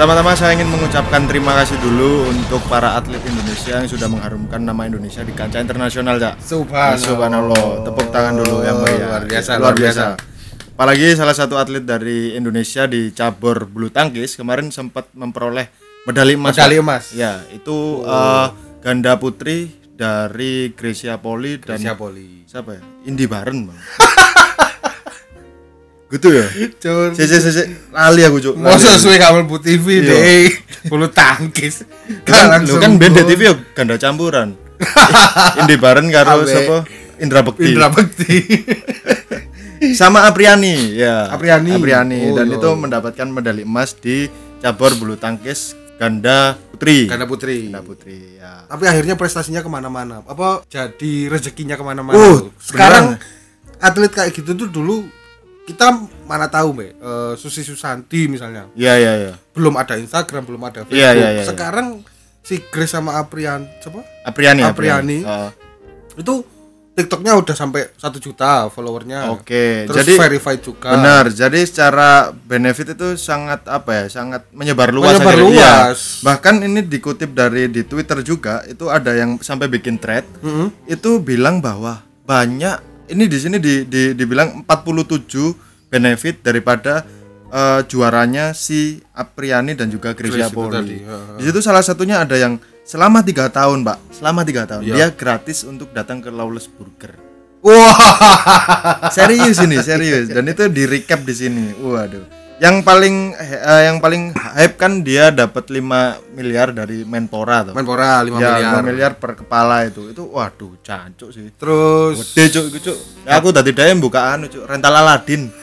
Pertama-tama saya ingin mengucapkan terima kasih dulu untuk para atlet Indonesia yang sudah mengharumkan nama Indonesia di kancah internasional, Cak. Subhanallah. Subhanallah. Tepuk tangan dulu yang meriah. Luar biasa, luar biasa. Apalagi salah satu atlet dari Indonesia di cabur bulu tangkis kemarin sempat memperoleh medali emas. Medali emas. Ya, itu eh, ganda putri dari Gracia Poli dan Indonesia Poli. siapa ya? Indi Baren, Bang. gitu ya? Cur. Si, si, si, si. lali aku, Cuk. Masa suwe kamu bu TV Iya. deh. Bulu tangkis. kan, lu kan beda. TV ya ganda campuran. Indi Baren karo siapa? Indra Bekti. Indra Bekti. sama Apriani ya Apriani. Apriani Oh, dan iya. itu mendapatkan medali emas di cabur bulu tangkis ganda putri Ganda putri. ganda putri ya Tapi akhirnya prestasinya ke mana-mana. Apa jadi rezekinya ke mana-mana. Uh. Sekarang atlet kayak gitu tuh dulu kita mana tahu mbak Eh, Susi Susanti misalnya ya ya ya belum ada Instagram belum ada Facebook Iya, iya, iya, iya. sekarang si Grace sama Aprian siapa Apriani Apriani. Oh, itu TikToknya udah sampai satu juta followernya oke terus jadi verified juga benar jadi secara benefit itu sangat apa ya sangat menyebar luas Menyebar. Iya. luas. bahkan ini dikutip dari di Twitter juga itu ada yang sampai bikin thread Mm-hmm. itu bilang bahwa banyak ini di sini di, di dibilang 47 benefit daripada eh, juaranya si Apriani dan juga itu Poli. heeh. Di situ salah satunya ada yang selama tiga tahun, Pak, selama tiga tahun Iya. dia gratis untuk datang ke Lawless Burger. wah Serius ini, serius. Dan itu di recap di sini. Waduh. Yang paling eh, yang paling hype kan dia dapat 5 miliar dari Menpora tuh. Menpora 5 ya, miliar 5 miliar per kepala itu. Itu waduh, cancuk sih. terus Gede cuk, iku, cuk. Ya, aku tadi daya buka anu cuk, rental Aladin.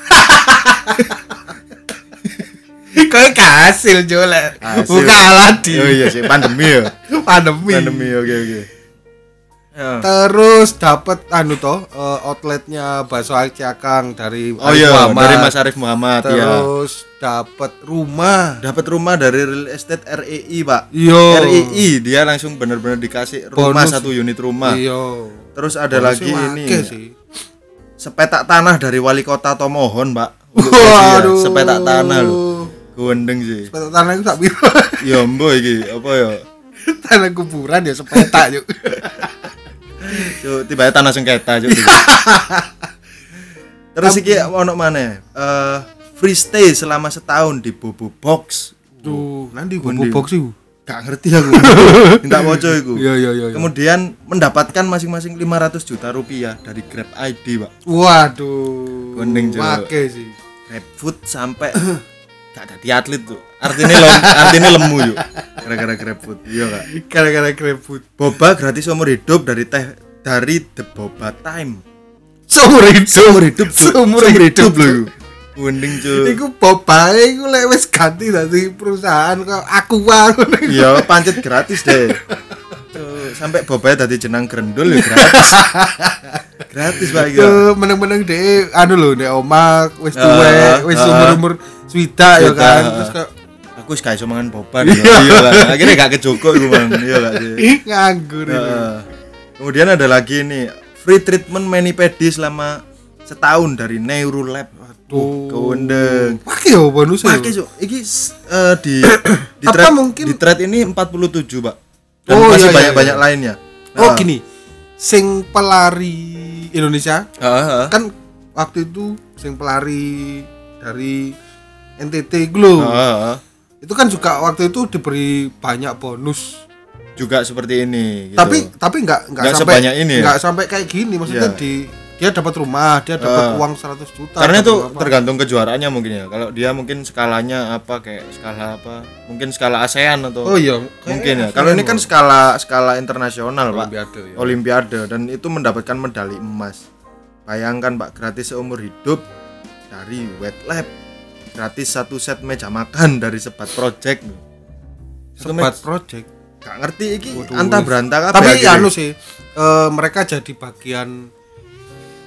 kayak kasil jolek buka Aladin Oh iya sih, pandemi ya. pandemi Pandemi oke oke. Ya. terus dapat anu toh eh, outletnya bakso Ciakang dari Oh Arif iya, Muhammad. dari Mas Arif Muhammad ya. terus dapat rumah Dapat rumah dari real estate REI, Pak. Yo. REI dia langsung bener-bener dikasih rumah Bonus. satu unit rumah. iya Terus ada lagi ini sih sepetak tanah dari wali kota Tomohon, Pak. Waduh. ya. Sepetak tanah lho. Gundeng sih. Sepetak tanah itu tak biru Ya mbok iki, apa ya? tanah kuburan ya sepetak yuk Cuk, tiba tanah sengketa cuk. Terus iki ono mana? Eh free stay selama setahun di Bobo Box. tuh nanti gue Gundi. box sih Gak ngerti aku. Minta moco iku. iya iya iya iya. Kemudian mendapatkan masing-masing 500 juta rupiah dari Grab ID, Pak. waduh Gundeng, Cuk. Wake sih Grab food sampai gak ada atlet tuh. Artinya lem, artinya lemu yuk. Gara-gara food. Iya kak. gara-gara GrabFood Boba gratis seumur hidup dari teh dari The Boba Time. seumur hidup Seumur hidup, seumur Seumur hidup hidup loh. Wending cuy. Iku bobae iku lek wis ganti dadi perusahaan kok aku ngono. Iya, pancet gratis deh. Cuk, sampai bobanya tadi jenang grendul ya gratis. gratis Pak iki. Meneng-meneng deh anu lho nek omah wis tuwek, wis umur-umur swidak ya kan. Terus kok Aku wis gak iso mangan boba nih. Iya lah. Akhirnya gak kejoko iku, Bang. Iya gak sih. nganggur ini. Heeh. Kemudian ada lagi nih free treatment manipedi selama setahun dari Neurolab. Tuh. Kewendeng. Pakai yo bonus ya. Pakai Cuk. Iki eh, di di thread, mungkin- di thread ini 47, Pak. Dan Oh, masih iya, iya, banyak-banyak iya. lainnya. Oh Nah. gini. Sing pelari Indonesia Heeh, heeh. kan waktu itu sing pelari dari NTT lho. Heeh, heeh. Itu kan juga waktu itu diberi banyak bonus. Juga seperti ini gitu. Tapi tapi nggak nggak sampai sebanyak ini ya? nggak sampai kayak gini maksudnya Iya. di dia dapat rumah, dia dapat Ah. uang 100 juta. karena itu apa. tergantung kejuaraannya mungkin ya. Kalau dia mungkin skalanya apa kayak skala apa? Mungkin skala ASEAN atau Oh iya, mungkin ya. Kalau ini kan skala skala internasional, Pak. Olimpiade ya. Olimpiade dan itu mendapatkan medali emas. Bayangkan Pak, gratis seumur hidup dari Wet Lab. Gratis satu set meja makan dari Sebat Project. Sebat me- project. Gak ngerti iki Waduh, antah berantah kabeh Tapi akhirnya. anu sih, eh, mereka jadi bagian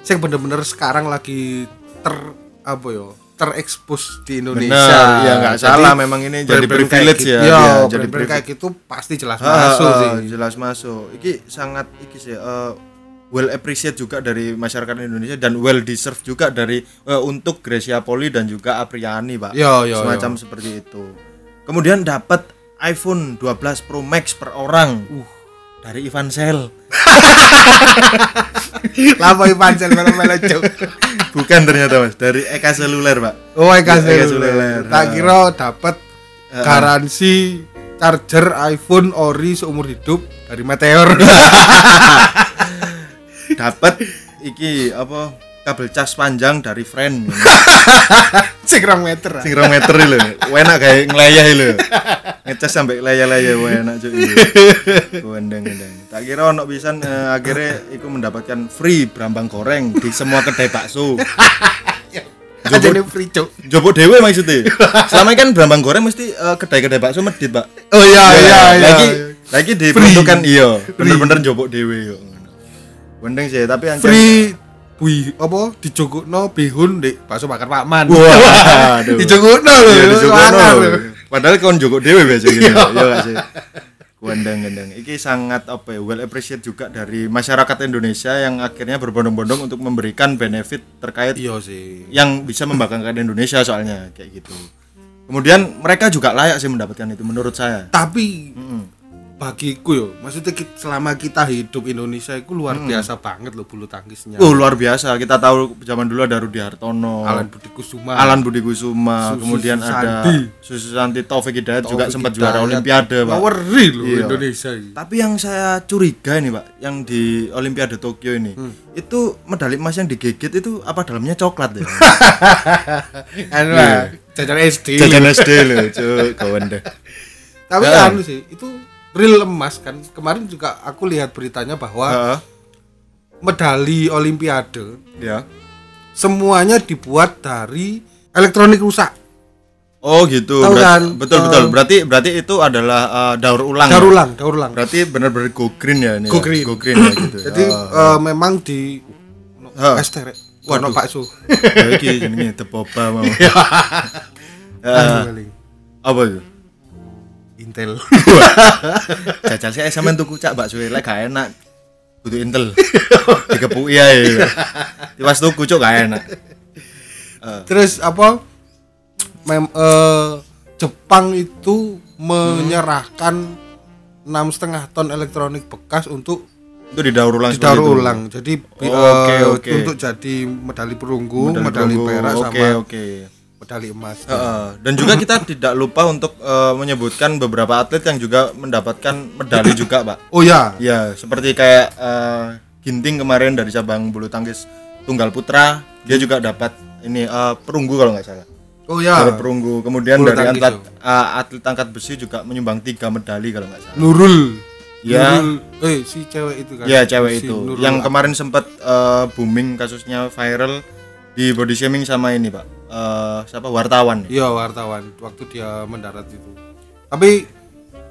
sing bener-bener sekarang lagi ter apa ya terekspos di Indonesia. Benar, ya nggak Jadi, salah memang ini jadi privilege kayak ya. gitu- dia, Iya, jadi brand-brand privilege. kayak gitu pasti jelas masuk ah, sih. jelas masuk. Iki sangat iki sih eh, well appreciate juga dari masyarakat Indonesia dan well deserved juga dari eh, untuk Gracia Poli dan juga Apriani, Pak. Yo, yo, Semacam seperti itu. kemudian dapat iPhone 12 Pro Max per orang Uh. dari Ivan Sel Lapa pancel melo-melo cuk. bukan ternyata mas dari Eka Seluler pak Oh, Eka Eka seluler. seluler. Tak kira dapat Heeh. garansi charger iPhone ori seumur hidup dari Meteor. dapat iki apa kabel cas panjang dari friend Sing rong meter. sing rong meter lho enak kayak ngelayah lho ngecas sampai layah-layah enak cuy wendeng wendeng tak kira ono pisan eh, akhirnya iku mendapatkan free brambang goreng di semua kedai bakso Aja ini free cuk. Jopo dewe maksudnya. Selama ini kan brambang goreng mesti eh, kedai-kedai bakso medit, Pak. Oh iya iya iya. Lagi lagi diperuntukkan iya, bener-bener jopo dewe yo. Wendeng sih, tapi yang Free Wih, apa dijogokno bihun di bakso bakar Pak Man. Waduh. dijogokno lho. Iya, dijogokno. lho. Padahal kon joko dewe biasa gitu. Iya gak sih? Wendeng. Iki sangat apa ya, well appreciate juga dari masyarakat Indonesia yang akhirnya berbondong-bondong untuk memberikan benefit terkait Iya sih. yang bisa membanggakan Indonesia soalnya kayak gitu. Kemudian mereka juga layak sih mendapatkan itu menurut saya. Tapi Mm-mm. Bagiku yo, maksudnya ki- selama kita hidup Indonesia itu luar biasa banget loh bulu tangkisnya. Oh luar biasa. Kita tahu zaman dulu ada Rudi Hartono, Alan Budi Kusuma. Alan Budi Kusuma, Susi kemudian ada Santi. Susi Santi, Taufik Hidayat juga Taufik sempat Hidayat. juara Olimpiade, Pak. Ngaweri loh Iya. Indonesia ini. Tapi yang saya curiga ini, Pak, yang di Olimpiade Tokyo ini, Hmm. itu medali emas yang digigit itu apa dalamnya coklat ya? Anu jajan SD. Jajan SD loh, cuk, kawan deh. Tapi anu sih, itu real emas kan. Kemarin juga aku lihat beritanya bahwa Heeh, medali Olimpiade ya. semuanya dibuat dari elektronik rusak. Oh gitu. Tahu kan? Betul Eh, betul. Berarti berarti itu adalah eh, daur ulang. ya? Daur ulang, daur ulang. Berarti benar-benar go green ya ini. Go ya? green. Go green ya gitu. Jadi eh, memang di Heeh. es terek. Waduh. Ya iki jenenge tepoba mau. Eh, apa itu? Intel. Jajal saya sampean tuku cak bakso lek gak enak. Kudu intel. Dikepuki ae. Tiwas tuku cuk gak enak. Eh, Terus apa? Mem, eh, Jepang itu menyerahkan enam setengah ton elektronik bekas untuk itu didaur ulang didaur itu. ulang. Jadi bi- Oke, eh, oke. untuk jadi medali perunggu, medali, perunggu. perak Oke, sama oke. Medali emas. Heeh. Dan juga kita tidak lupa untuk eh, menyebutkan beberapa atlet yang juga mendapatkan medali juga, Pak. Oh ya, Ya, seperti kayak eh, Ginting kemarin dari cabang bulu tangkis tunggal putra, dia juga dapat ini eh, perunggu kalau nggak salah. oh ya. Juara perunggu. Kemudian Bulu dari atlet eh, atlet angkat besi juga menyumbang tiga medali kalau nggak salah. Nurul. Ya. Nurul. Eh si cewek itu kan. Ya, cewek Si itu. Nurul. Yang kemarin sempat eh, booming kasusnya viral di body shaming sama ini, Pak. Eh, siapa wartawan? Iya wartawan waktu dia mendarat itu. Tapi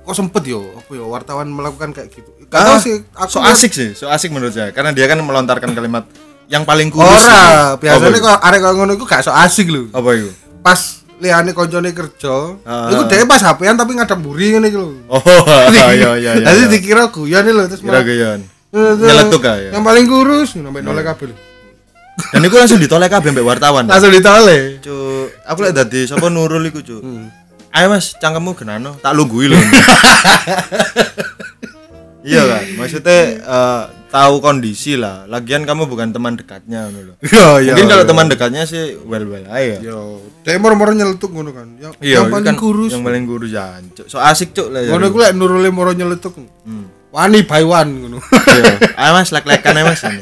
kok sempet yo apa yo wartawan melakukan kayak gitu. Gak Ah, sih aku so asik sih, so asik menurut saya karena dia kan melontarkan kalimat yang paling kurus. Ora, gitu. biasanya kok arek kok ngono iku gak so asik lho. apa itu? Pas liane koncone kerja, Ah. iku dhewe pas HP-an tapi ngadep mburi ngene iki lho. Oh, iya iya iya. Jadi iya. dikira guyon lho terus Kira gayon. eh, Nyeletuk ya. Yang paling kurus sampai nolak kabel. Dan itu langsung ditolak kabeh mbek wartawan. Langsung ditolak. Cuk, aku lihat dadi sapa Nurul iku, Cuk. Hmm. Ayo Mas, cangkemmu genano, tak lunggui lho. iya kan, maksudnya eh, tahu kondisi lah. Lagian kamu bukan teman dekatnya ngono lho. Iya iya. Mungkin kalau teman dekatnya sih well well aja. Yo, dia moro-moro nyeletuk ngono kan. Yang, Iya, yang paling kan kurus. Yang paling kurus ya, Cuk. So asik, Cuk. lah, Ngono jadi. ku lek nurule moro nyeletuk. Hmm. Wani by one ngono. Iya. Ayo Mas, lek-lekan aja Mas. ini.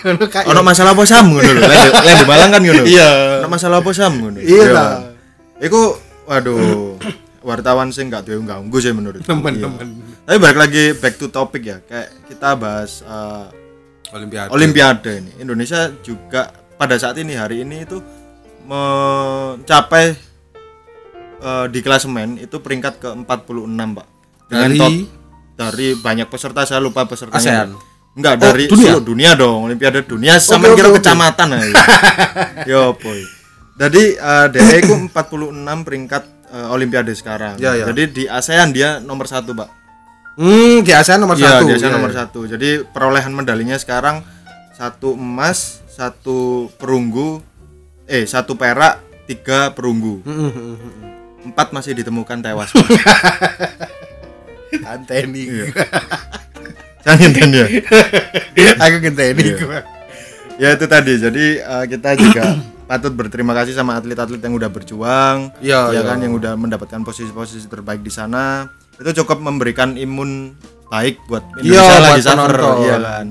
Ngono kayak. Ono masalah apa sam ngono lho. Lek lek di Malang kan ngono. Iya. Ono masalah apa sam ngono. Iya lah. Iku waduh wartawan sing gak duwe ganggu sih menurut. Temen-temen. Iya. Tapi balik lagi back to topic ya. Kayak kita bahas eh, Olimpiade. Olimpiade ini. Indonesia juga pada saat ini hari ini itu mencapai eh, di klasemen itu peringkat ke-46, Pak. Dengan Dari? Dari banyak peserta saya lupa pesertanya. ASEAN? Enggak, Oh, dari dunia? seluruh dunia dong, Olimpiade dunia sama oke, kira oke. kecamatan aja. Yo boy. Jadi eh, DE itu 46 peringkat eh, Olimpiade sekarang. Ya, ya. Jadi di ASEAN dia nomor satu, Pak. Hmm, di ASEAN nomor Iya, satu. di ASEAN Iya, nomor iya. satu. Jadi perolehan medalinya sekarang satu emas, satu perunggu, eh satu perak, tiga perunggu. Hmm, hmm, hmm. empat masih ditemukan tewas. Anteni. Jangan ngenten ya. Aku ngenteni Iya. gua. Ya itu tadi. Jadi eh, kita juga patut berterima kasih sama atlet-atlet yang udah berjuang, Iya, ya iya. kan yang udah mendapatkan posisi-posisi terbaik di sana. Itu cukup memberikan imun baik buat Iya, Indonesia lagi buat suffer, penonton. iya kan.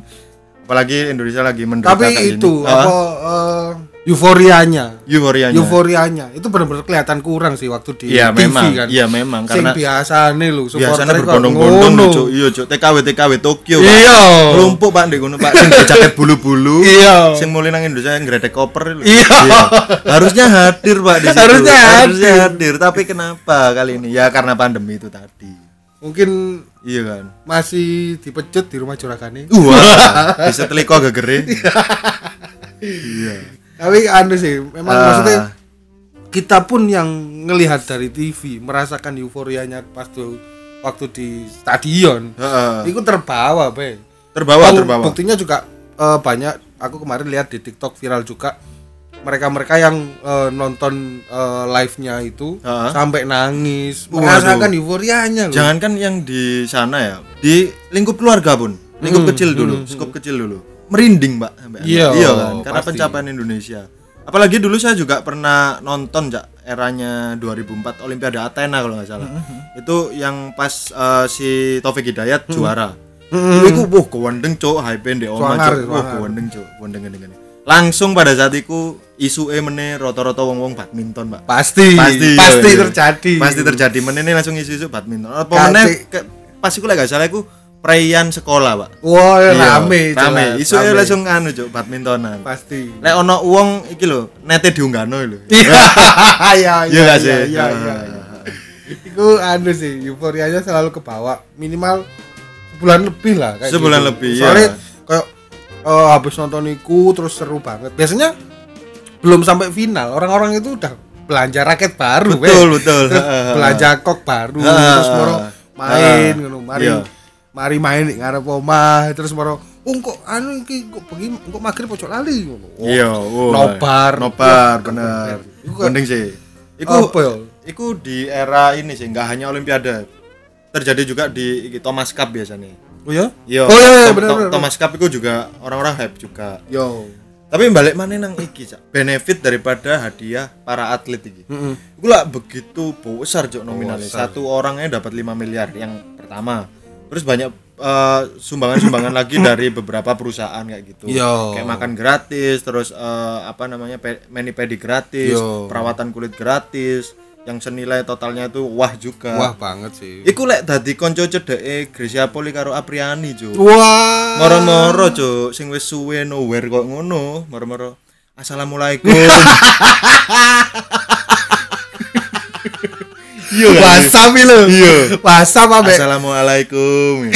Apalagi Indonesia lagi menderita Tapi itu apa Ah, eh, euforianya. euforianya. Euforianya itu benar-benar kelihatan kurang sih waktu di Iya TV memang, kan. iya memang Sing karena biasa nih lu biasanya berbondong-bondong lho, Cuk. Iya. TKW TKW Tokyo. Iya. Lumpuk Pak ndek ngono Pak, sing jaket bulu-bulu. Iya. Sing mulai nang Indonesia yang gredek koper lho. Iya. Harusnya hadir Pak di situ. Harusnya Harusnya hadir, tapi kenapa kali ini? Ya karena pandemi itu tadi. Mungkin Iya kan. masih dipecut di rumah juragane. Wah, bisa teliko gegere. Iya. Tapi anu sih, memang Ah. maksudnya kita pun yang ngelihat dari TV merasakan euforianya pas tuh waktu di stadion. Heeh. Itu terbawa, Be. Terbawa, Bang, terbawa. Buktinya juga eh, banyak aku kemarin lihat di TikTok viral juga mereka-mereka yang eh, nonton eh, live-nya itu Ha? sampai nangis, Waduh. merasakan euforianya loh. Jangankan yang di sana ya, di lingkup keluarga pun, lingkup Hmm, kecil dulu, skup kecil dulu, merinding mbak, Iya, iya kan, karena pasti. pencapaian Indonesia. Apalagi dulu saya juga pernah nonton jak eranya 2004 Olimpiade Athena kalau nggak salah. Hmm, Itu yang pas eh, si Taufik Hidayat juara. Hmm. Iku wah kewendeng cuk, hype omah Swanger, cuk. Wah swanger. kewendeng cuk, kewendeng ngene Langsung pada saat itu isu e meneh rata-rata wong-wong badminton, Mbak. Pasti, pasti pasti iya, iya. terjadi. pasti terjadi meneh ini langsung isu-isu badminton apa ke- pas lek gak salah iku perayaan sekolah pak Wah, Iya, rame, rame jelas, isu rame. langsung anu cuk badmintonan pasti. lek ono uang iki lho nete diunggahno lho Iya, iya, iya Iya, iya, iya. Itu anu sih, euforianya selalu ke bawah. Minimal sebulan lebih lah kayak Sebulan gitu. lebih, Soalnya iya. kayak eh, habis nonton iku terus seru banget. Biasanya belum sampai final, orang-orang itu udah belanja raket baru, betul weh. betul Terus belanja kok baru, terus moro main ngono, mari Iya. Mari main di ngarep omah, terus moro Oh kok anu iki kok bengi kok magrib pojok lali ngono. Oh, iya oh, nobar. nobar Wah, bener mending sih iku Apa ya? iku di era ini sih nggak hanya olimpiade terjadi juga di iki, Thomas Cup biasanya Oh ya? Iya, Oh, iya, iya, bener, bener. Thomas Cup itu juga orang-orang hype juga. Yo. Tapi balik mana nang iki, Cak. Benefit daripada hadiah para atlet iki. Heeh. Iku lah begitu besar Cok nominalnya. Satu orangnya dapat 5 miliar yang pertama. Terus banyak eh, sumbangan-sumbangan lagi dari beberapa perusahaan kayak gitu. Yo. Kayak makan gratis, terus eh, apa namanya pe- mani pedi gratis, Yo. perawatan kulit gratis, yang senilai totalnya itu wah juga. Wah banget sih. Iku lek dadi konco cedeke Gracia Poli karo Apriani, Cuk. Wah. Moro-moro cuk, sing wis suwe nowhere kok ngono, moro-moro. Assalamualaikum. Iya? WhatsApp lho. Iya. WhatsApp ambek Assalamualaikum.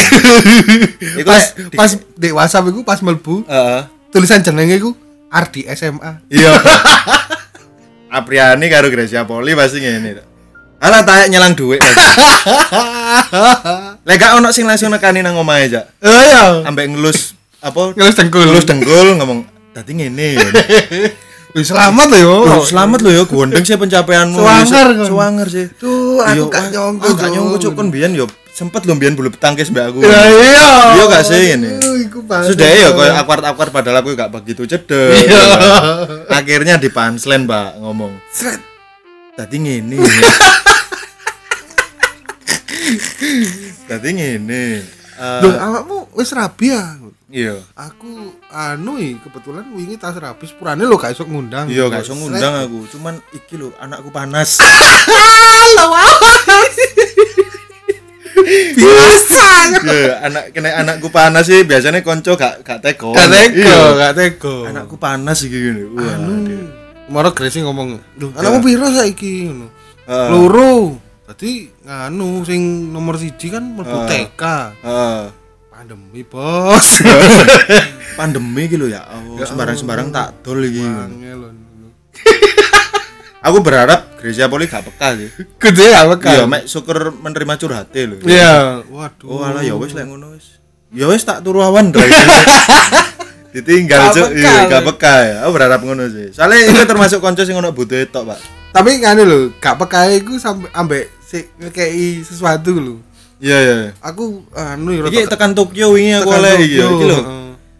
Iku pas pas di WhatsApp iku pas melbu Heeh. tulisan jenenge iku Ardi SMA. Iya. Apriani karo Gracia Poli pasti ngene. Alah tak nyelang duit. Lek gak ono sing langsung nekani nang omahe, Cak. Oh iya. Ambek ngelus apa? Ngelus dengkul. Ngelus dengkul ngomong dadi ngene. ya." Selamat loh yo. Oh, selamat lo ya, gondeng sih pencapaianmu. Swanger, Ya, kan? Sih. Tuh, aku gak nyongko, ah, gak nyongko cuk kon biyen yo sempet lo biyen bulu tangkis mbak aku. Ya iya. Iya gak sih ini? Sudah ya koyo akwar-akwar padahal aku gak begitu cedek. Iya. Akhirnya di punchline, Mbak, ngomong. Sret. Tadi ngene. Tadi ngene. Eh, Loh, awakmu wis rabi ya? iya. Aku anu kebetulan wingi tas rabi sepurane lo gak iso ngundang. Iya, gak iso ngundang aku. Cuman iki lho, anakku panas. Halo, Biasa. Iya, anak kena anakku panas sih biasanya konco gak gak teko. Gak teko, Iya. gak teko. Anakku panas iki gini. Wah. anu. Kemarin Gracie ngomong, "Loh, anakmu piro saiki?" ngono. Loro. Tadi nganu sing nomor siji kan mlebu Ah. TK. Heeh. Pandemi, Bos. Pandemi gitu ya. Oh, sembarang-sembarang tak dol iki. Aku berharap Gracia Poli gak peka sih. Gede apa Iya, kan? mek syukur menerima curhate lho. Iya. Waduh. Oh, alah ya wis lek ngono wis. Ya wis tak turu awan. Ditinggal Gak cuk. peka, Iya, gak peka ya. Aku berharap ngono sih. Soalnya itu termasuk konco sing ono butuh tok, Pak. Tapi ngene lho, gak pekae iku sampe ambek sik ngekei sesuatu lho. Iya iya. Aku anu ya Iki tekan Tokyo wingi aku oleh iki lho.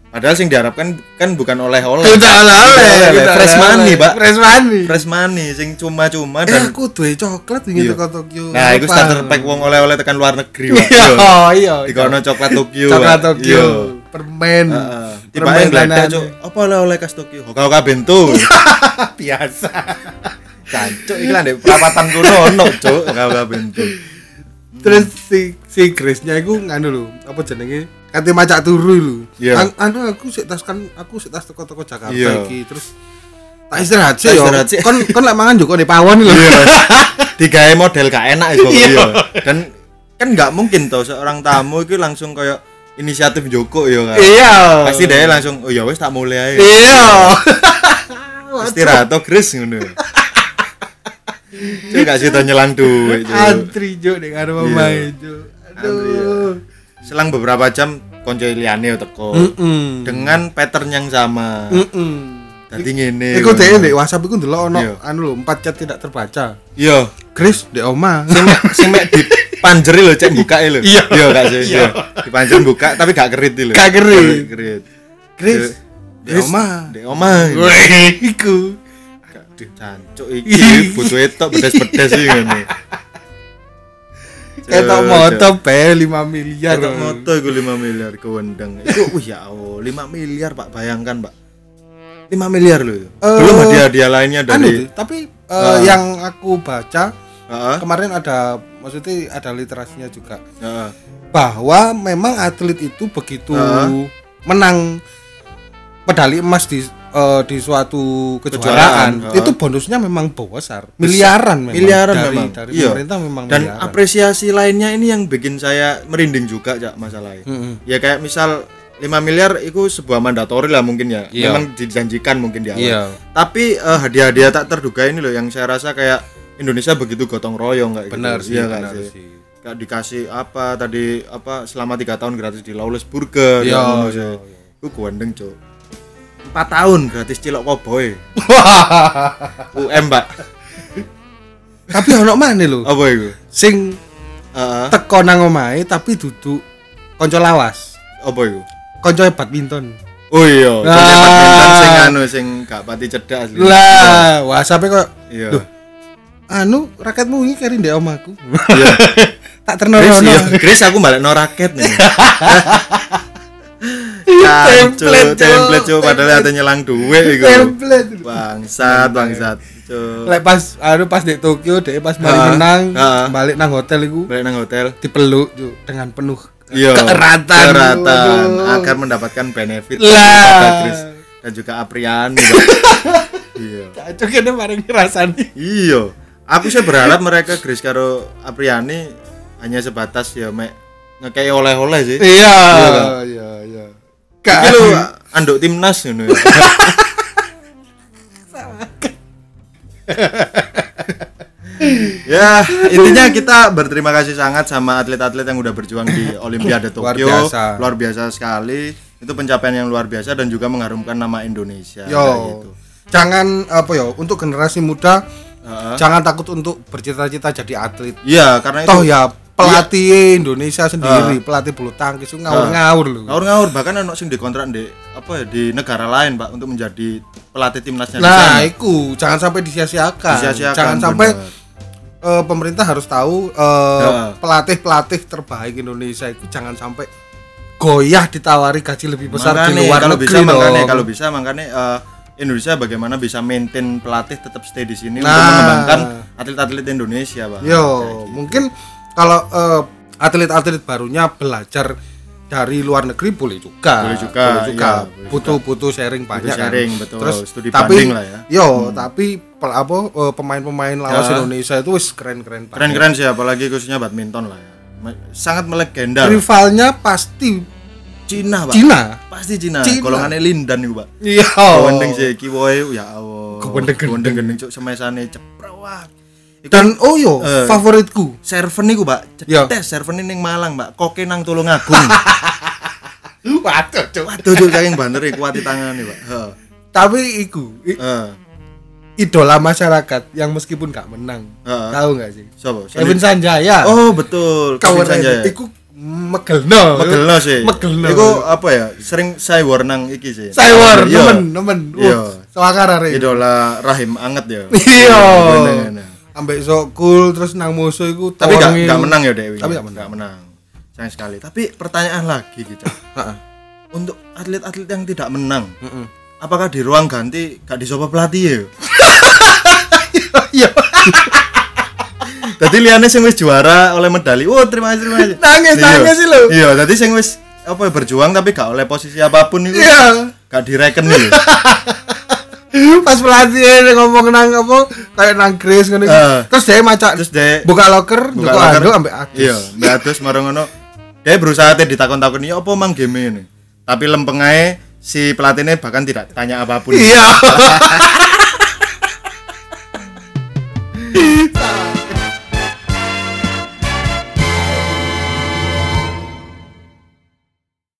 Padahal sing diharapkan kan bukan oleh-oleh. Kita oleh, Oleh-oleh, fresh oleh-oleh. money, Pak. Fresh money. Fresh money sing cuma-cuma Eh dan aku duwe coklat wingi Iya. teko Tokyo. Nah, itu Apa? starter pack wong oleh-oleh tekan luar negeri, Pak. Iya, Yo. iya. Dikono coklat Tokyo. Coklat. Tokyo, Iya. permen. Heeh. Permen. Cuk. Apa oleh-oleh khas Tokyo? Hoka-hoka bento. Biasa. Cancuk iki lah ndek perapatan kono ono, Cuk. Hoka-hoka bento. Terus si si Grace-nya iku nganu lho, apa jenenge? Kate macak turu lho. Iya. An- anu aku sik tas kan aku sik tas teko-teko Jakarta Iya. iki terus tak istirahat sih yo. Kon kon lek mangan juga nih pawon lho. Iya. Digawe model gak enak iku Iya. iya. Dan kan nggak mungkin tau seorang tamu itu langsung kayak inisiatif Joko ya kan. Iya. Pasti dia langsung oh ya wes tak mulai aja. Iya. Istirahat to Chris ngono. Cuk gak sih nyelang duit. Antri jo ning karo Iya. omahe jo. Aduh. Selang beberapa jam konco liyane teko. Heeh. Dengan pattern yang sama. Heeh. Dadi ngene. Iku dhek ndek WhatsApp iku ndelok ono Iya. anu lho, empat chat tidak terbaca. Iya. Grace ndek oma. Sing sing mek di panjeri lho cek buka lho. Iya. Iya gak sih? Iya. Iya. Di panjer buka tapi gak kerit lho. Gak kerit. Kerit. Chris, oma. Dek oma. Iku. Aduh, cancuk iki butuh etok bedes-bedes iki ngene. Ketok moto be 5 miliar. Ketok moto iku 5 miliar kewendeng. Iku wih ya Allah, 5 miliar Pak, bayangkan Pak. 5 miliar loh. Belum Eh, hadiah-hadiah lainnya Anu dari tuh, tapi eh, Ah. yang aku baca Heeh. kemarin ada maksudnya ada literasinya juga Heeh. bahwa memang atlet itu begitu Ah. menang medali emas di eh, di suatu Kejuaraan, kejuaraan, ah. itu bonusnya memang besar miliaran memang miliaran dari, memang. dari Iya. pemerintah memang Dan miliaran. apresiasi lainnya ini yang bikin saya merinding juga Cak masalahnya. Mm-mm. Ya kayak misal 5 miliar itu sebuah mandatori lah mungkin ya. Iya. Memang dijanjikan mungkin di awal. Iya. Tapi eh, hadiah-hadiah tak terduga ini loh yang saya rasa kayak Indonesia begitu gotong royong kayak benar gitu. sih Iya nggak benar sih? sih Kayak dikasih apa tadi apa selama tiga tahun gratis di Lawless Burger ngono iya, sih. iya. Iku kuandeng, Cuk. 4 tahun gratis cilok cowboy. UM, Pak. tapi ono mana lho Apa itu? sing Heeh. teko nang omahe tapi duduk konco lawas apa itu? konco badminton Oh iya, Ah. soalnya badminton sing anu sing gak pati cedak asli. lah WhatsApp kok Iya. Duh. anu raketmu ini kari ndek omaku Iya. tak Chris, ternono iya. Chris aku balik no raket nih. Template, Template, template Cuk. cuy, padahal ada nyelang duit iku. template Bangsat, bangsat. Cuy. lek pas anu pas di Tokyo dek pas balik Ah, menang ah. balik nang hotel iku Balik nang hotel. dipeluk Cuk, dengan penuh Iya. keeratan Keeratan Aduh. agar mendapatkan benefit Lah. dan juga Apriani. Iya. cocok ini bareng ngerasani Iya. Aku sih berharap mereka Chris karo Apriani hanya sebatas ya mek ngekei oleh-oleh sih. iya Kak. iya iya Iki lho anduk timnas ngono ya. ya intinya kita berterima kasih sangat sama atlet-atlet yang udah berjuang di Olimpiade Luar Tokyo biasa. luar biasa sekali itu pencapaian yang luar biasa dan juga mengharumkan nama Indonesia yo gitu. jangan apa yo untuk generasi muda Heeh. jangan takut untuk bercita-cita jadi atlet iya karena itu toh ya pelatih Indonesia sendiri pelatih bulu tangkis itu ngawur-ngawur loh ngawur-ngawur bahkan ono sing dikontrak di apa ya di negara lain Pak untuk menjadi pelatih timnasnya nah itu jangan sampai disia-siakan Disia-siakan, jangan sampai bener. eh, pemerintah harus tahu eh, Ya. pelatih-pelatih terbaik Indonesia itu jangan sampai goyah ditawari gaji lebih besar Makanya, di luar kalau negeri bisa makanya kalau bisa makanya eh, Indonesia bagaimana bisa maintain pelatih tetap stay di sini untuk Nah. mengembangkan atlet-atlet Indonesia, Pak. Yo, mungkin kalau eh, atlet-atlet barunya belajar dari luar negeri boleh juga. Boleh juga, iya, boleh butuh butuh sharing banyak kan. sharing, betul. Terus Studi tapi banding lah ya. Yo, tapi pel- apa eh, pemain-pemain lawas Ya. Indonesia itu wis keren-keren. Keren-keren sih apalagi khususnya badminton lah ya. Sangat melegenda. Rivalnya pasti Cina, Pak. Cina. Pasti Cina. Cina. Golongannya Lindan itu, Pak. Iya. Gowendeng sih kiwoe ya Allah. Gendeng. Gowendeng gendeng cuk semesane ceprawat. Iku Dan oh yo, Eh. favoritku. serven niku, Pak. Cetes serven ning Malang, Pak. Koke nang Tulungagung. Waduh, Cuk. Waduh, cuk saking banter kuati tangane, Pak. Heeh. Tapi iku i- Heeh. idola masyarakat yang meskipun gak menang. Heeh. Tahu nggak sih? Sopo? Kevin Sanjaya. Oh, betul. Kevin Sanjaya. Iku megelno. Megelno sih. Megelno. Iku apa ya? Sering saya nang iki sih. Cywar, Iya. nemen, nemen. Iya. Uh, Sewakar arek. Idola rahim anget ya. Iya. Ambek sok cool terus nang musuh iku Tapi gak, gak menang ya Dewi. Tapi gak menang. Gak menang. Sayang sekali. Tapi pertanyaan lagi gitu. Heeh. Untuk atlet-atlet yang tidak menang, Heeh. apakah di ruang ganti gak dicoba pelatih ya? Iya. Jadi liane sing wis juara oleh medali. Oh, terima kasih, terima kasih. Nangis, Iya. nangis sih lo. Iya, jadi sing wis apa ya, berjuang tapi gak oleh posisi apa pun itu. Iya. Gak direken nih. Pas pelatih ngomong nang apa kayak nang Grace ngono iki. Eh. Terus dia macak Terus dia buka locker, buka locker. ando ambek Agus. Iya, Mbak Adus marang ngono. Dia berusaha teh ditakon-takon ya apa mang game ini. Tapi lempeng ae si pelatihnya bahkan tidak tanya apa pun. Iya.